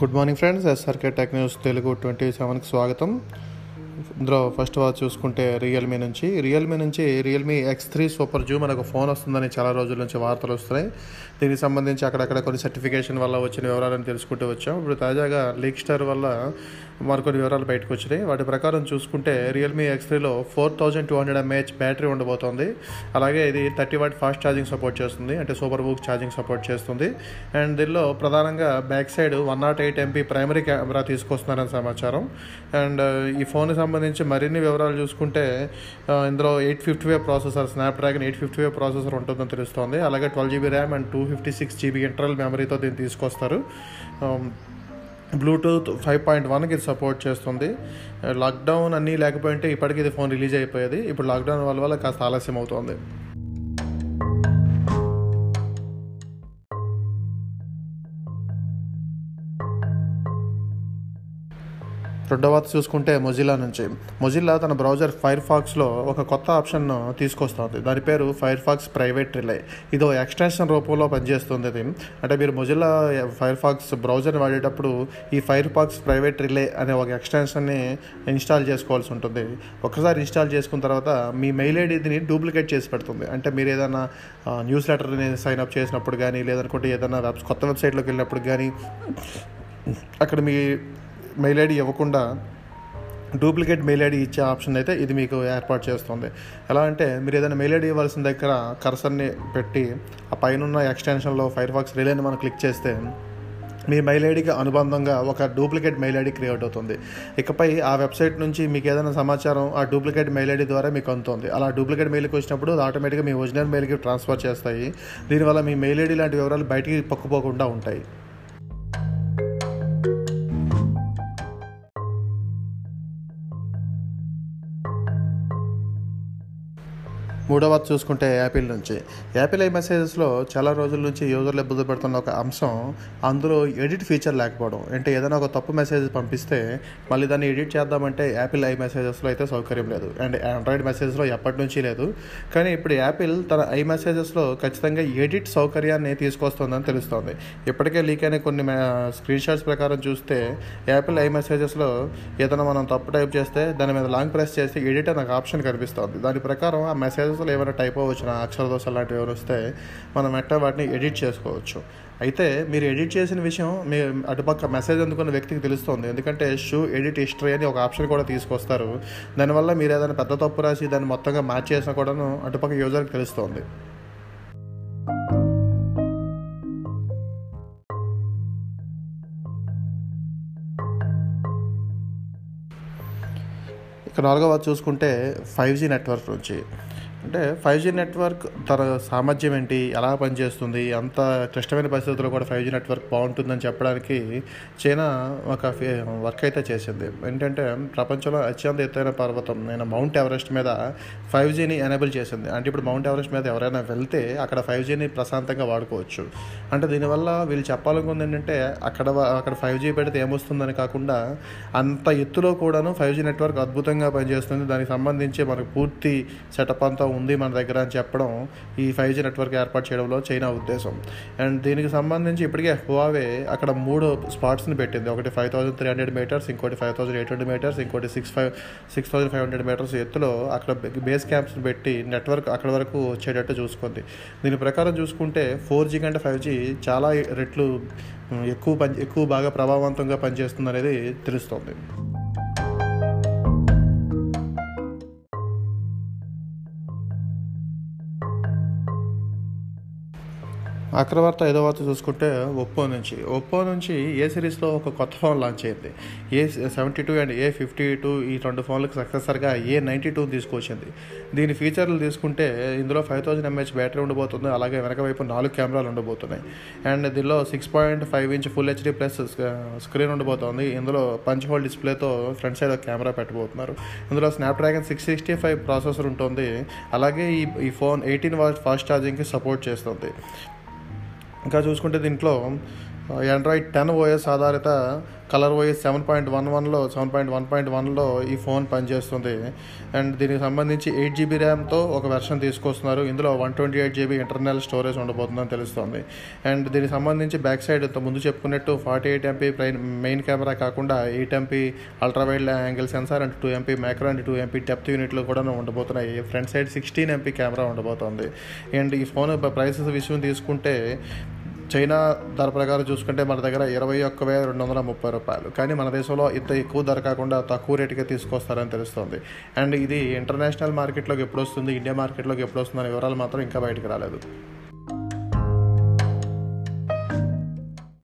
Good morning friends SRK tech news Telugu twenty సెవెన్కి స్వాగతం. ఇందులో ఫస్ట్ వాచ్ చూసుకుంటే రియల్మీ నుంచి. రియల్మీ నుంచి Realme X three super zoom మనకు ఫోన్ వస్తుందని చాలా రోజుల నుంచి వార్తలు వస్తున్నాయి. దీనికి సంబంధించి అక్కడక్కడ కొన్ని సర్టిఫికేషన్ వల్ల వచ్చిన వివరాలను తెలుసుకుంటూ వచ్చాం. ఇప్పుడు తాజాగా లీక్ స్టార్ వల్ల మరికొన్ని వివరాలు బయటకు వచ్చినాయి. వాటి ప్రకారం చూసుకుంటే రియల్మీ ఎక్స్ త్రీలో four thousand two hundred mAh battery ఉండబోతోంది. అలాగే ఇది thirty watt fast charging support చేస్తుంది. అంటే సూపర్ బుక్ ఛార్జింగ్ సపోర్ట్ చేస్తుంది. అండ్ దీనిలో ప్రధానంగా back side one naught eight MP primary camera తీసుకొస్తున్నారని సమాచారం. అండ్ ఈ ఫోన్కి సంబంధించి మరిన్ని వివరాలు చూసుకుంటే ఇందులో eight fifty five processor Snapdragon eight fifty five processor ఉంటుందని తెలుస్తోంది. అలాగే twelve GB RAM and two fifty six GB internal మెమరీతో దీన్ని తీసుకొస్తారు. బ్లూటూత్ ఫైవ్ పాయింట్ వన్కి ఇది సపోర్ట్ చేస్తుంది. లాక్డౌన్ అన్నీ లేకపోయింటే ఇప్పటికి ఇది ఫోన్ రిలీజ్ అయిపోయేది. ఇప్పుడు లాక్డౌన్ వల్ల వల్ల కాస్త ఆలస్యం అవుతుంది రెండో చూసుకుంటే మొజిల్లా నుంచి. మొజిల్లా తన బ్రౌజర్ ఫైర్ ఫాక్స్లో ఒక కొత్త ఆప్షన్ను తీసుకొస్తుంది. దాని పేరు ఫైర్ ఫాక్స్ ప్రైవేట్ రిలే. ఇది ఒక ఎక్స్టెన్షన్ రూపంలో పనిచేస్తుంది ఇది. అంటే మీరు మొజిల్లా ఫైర్ ఫాక్స్ బ్రౌజర్ని వాడేటప్పుడు ఈ ఫైర్ ఫాక్స్ ప్రైవేట్ రిలే అనే ఒక ఎక్స్టెన్షన్ని ఇన్స్టాల్ చేసుకోవాల్సి ఉంటుంది. ఒకసారి ఇన్స్టాల్ చేసుకున్న తర్వాత మీ మెయిల్ ఐడిని డూప్లికేట్ చేసి పెడుతుంది. అంటే మీరు ఏదైనా న్యూస్ లెటర్ని సైన్ అప్ చేసినప్పుడు కానీ లేదనుకుంటే ఏదైనా వెబ్ కొత్త వెబ్సైట్లోకి వెళ్ళినప్పుడు కానీ అక్కడ మీ మెయిల్ ఐడి ఇవ్వకుండా డూప్లికేట్ మెయిల్ ఐడి ఇచ్చే ఆప్షన్ అయితే ఇది మీకు ఏర్పాటు చేస్తుంది. ఎలా అంటే మీరు ఏదైనా మెయిల్ ఐడి ఇవ్వాల్సిన దగ్గర కర్సర్ని పెట్టి ఆ పైన ఉన్న ఎక్స్టెన్షన్లో ఫైర్ ఫాక్స్ రిలేని మనం క్లిక్ చేస్తే మీ మెయిల్ ఐడికి అనుబంధంగా ఒక డూప్లికేట్ మెయిల్ ఐడి క్రియేట్ అవుతుంది. ఇకపై ఆ వెబ్సైట్ నుంచి మీకు ఏదైనా సమాచారం ఆ డూప్లికేట్ మెయిల్ ఐడి ద్వారా మీకు అందుతుంది. అలా డూప్లికేట్ మెయిల్కి వచ్చినప్పుడు ఆటోమేటిక్గా మీ ఒరిజినల్ మెయిల్కి ట్రాన్స్ఫర్ చేస్తాయి. దీనివల్ల మీ మెయిల్ ఐడి లాంటి వివరాలు బయటికి పక్కుపోకుండా ఉంటాయి. మూడవ చూసుకుంటే యాపిల్ నుంచి. యాపిల్ ఐ మెసేజెస్లో చాలా రోజుల నుంచి యూజర్లు ఇబ్బంది పెడుతున్న ఒక అంశం అందులో ఎడిట్ ఫీచర్ లేకపోవడం. అంటే ఏదైనా ఒక తప్పు మెసేజ్ పంపిస్తే మళ్ళీ దాన్ని ఎడిట్ చేద్దామంటే యాపిల్ ఐ మెసేజెస్లో అయితే సౌకర్యం లేదు. అండ్ ఆండ్రాయిడ్ మెసేజెస్లో ఎప్పటి నుంచి లేదు. కానీ ఇప్పుడు యాపిల్ తన ఐ మెసేజెస్లో ఖచ్చితంగా ఎడిట్ సౌకర్యాన్ని తీసుకొస్తుందని తెలుస్తోంది. ఇప్పటికే లీక్ అయిన కొన్ని స్క్రీన్ షాట్స్ ప్రకారం చూస్తే యాపిల్ ఐ మెసేజెస్లో ఏదైనా మనం తప్పు టైప్ చేస్తే దాని మీద లాంగ్ ప్రెస్ చేస్తే ఎడిట్ అనే ఒక ఆప్షన్ కనిపిస్తుంది. దాని ప్రకారం ఆ మెసేజెస్లో ఏమైనా టైప్ వచ్చిన అక్షర దోషాలు లాంటివి ఏమైనా వస్తే మనం ఎట్టా వాటిని ఎడిట్ చేసుకోవచ్చు. అయితే మీరు ఎడిట్ చేసిన విషయం మీ అటుపక్క మెసేజ్ అందుకున్న వ్యక్తికి తెలుస్తుంది. ఎందుకంటే షూ ఎడిట్ హిస్టరీ అని ఒక ఆప్షన్ కూడా తీసుకొస్తారు. దానివల్ల మీరు ఏదైనా పెద్ద తప్పు రాసి దాన్ని మొత్తంగా మార్చేసినా కూడాను అటుపక్క యూజర్కి తెలుస్తుంది. ఇక నాలుగవ చూసుకుంటే ఫైవ్ జీ నెట్వర్క్ నుంచి. అంటే ఫైవ్ జీ నెట్వర్క్ తన సామర్థ్యం ఏంటి? ఎలా పనిచేస్తుంది? అంత క్లిష్టమైన పరిస్థితుల్లో కూడా ఫైవ్ జీ నెట్వర్క్ బాగుంటుందని చెప్పడానికి చైనా ఒక ఫే- వర్క్ అయితే చేసింది. ఏంటంటే ప్రపంచంలో అత్యంత ఎత్తైన పర్వతం నేను మౌంట్ ఎవరెస్ట్ మీద ఫైవ్ జీని ఎనేబుల్ చేసింది. అంటే ఇప్పుడు మౌంట్ ఎవరెస్ట్ మీద ఎవరైనా వెళ్తే అక్కడ ఫైవ్ జీని ప్రశాంతంగా వాడుకోవచ్చు. అంటే దీనివల్ల వీళ్ళు చెప్పాలనుకుంది ఏంటంటే అక్కడ అక్కడ ఫైవ్ జీ పెడితే ఏమొస్తుందని కాకుండా అంత ఎత్తులో కూడాను ఫైవ్ జీ నెట్వర్క్ అద్భుతంగా పనిచేస్తుంది. దానికి సంబంధించి మనకు పూర్తి సెటప్ అంతా ఉంది మన దగ్గర అని చెప్పడం ఈ ఫైవ్ జీ నెట్వర్క్ ఏర్పాటు చేయడంలో చైనా ఉద్దేశం. అండ్ దీనికి సంబంధించి ఇప్పటికే హువావే అక్కడ మూడు స్పాట్స్ని పెట్టింది. ఒకటి five thousand three hundred metres ఇంకోటి five thousand eight hundred metres ఇంకోటి six five six thousand five hundred metres ఎత్తులో అక్కడ బేస్ క్యాంప్స్ని పెట్టి నెట్వర్క్ అక్కడ వరకు వచ్చేటట్టు చూసుకుంది. దీని ప్రకారం చూసుకుంటే ఫోర్ జీ కంటే ఫైవ్ జీ చాలా రెట్లు ఎక్కువ పని ఎక్కువ బాగా ప్రభావవంతంగా పనిచేస్తుంది అనేది తెలుస్తుంది. అక్రవార్త ఐదో వార్త చూసుకుంటే ఒప్పో నుంచి. ఒప్పో నుంచి ఏ సిరీస్లో ఒక కొత్త ఫోన్ లాంచ్ అయింది? A seventy two and A fifty two ఈ రెండు ఫోన్లకు సక్సెసర్గా ఏ నైంటీ టూ తీసుకొచ్చింది? దీని ఫీచర్లు తీసుకుంటే ఇందులో ఫైవ్ థౌజండ్ ఎంహెచ్ బ్యాటరీ ఉండబోతుంది అలాగే వెనక వైపు నాలుగు కెమెరాలు ఉండబోతున్నాయి. అండ్ దీనిలో six point five inch full HD plus screen ఉండబోతోంది. ఇందులో పంచ్ హోల్ డిస్ప్లేతో ఫ్రంట్ సైడ్ కెమెరా పెట్టబోతున్నారు. ఇందులో Snapdragon six sixty five processor ఉంటుంది. అలాగే ఈ ఈ ఫోన్ ఎయిటీన్ వాట్ ఫాస్ట్ ఛార్జింగ్కి సపోర్ట్ చేస్తుంది. ఇంకా చూసుకుంటే దీంట్లో ఆండ్రాయిడ్ టెన్ ఓఎస్ ఆధారిత Color OS seven point one వన్లో సెవెన్ పాయింట్ వన్ పాయింట్ వన్లో ఈ ఫోన్ పనిచేస్తుంది. అండ్ దీనికి సంబంధించి ఎయిట్ జీబీ ర్యామ్తో ఒక వెర్షన్ తీసుకొస్తున్నారు. ఇందులో one twenty eight GB internal storage ఉండబోతుందని తెలుస్తుంది. అండ్ దీనికి సంబంధించి బ్యాక్ సైడ్ ఇంత ముందు చెప్పుకున్నట్టు forty eight MP main camera కాకుండా eight MP ultra wide angle sensor and two MP micro and two MP depth యూనిట్లు కూడా ఉండబోతున్నాయి. Front side sixteen MP camera ఉండబోతుంది. అండ్ ఈ ఫోన్ ప్రైసెస్ విషయం తీసుకుంటే చైనా ధర ప్రకారం చూసుకుంటే మన దగ్గర ఇరవై ఒక్క వేల రెండు వందల ముప్పై రూపాయలు. కానీ మన దేశంలో ఇంత ఎక్కువ ధర కాకుండా తక్కువ రేటుకే తీసుకొస్తారని తెలుస్తుంది. అండ్ ఇది ఇంటర్నేషనల్ మార్కెట్లోకి ఎప్పుడు వస్తుంది ఇండియా మార్కెట్లోకి ఎప్పుడు వస్తుంది అనే వివరాలు మాత్రం ఇంకా బయటకు రాలేదు.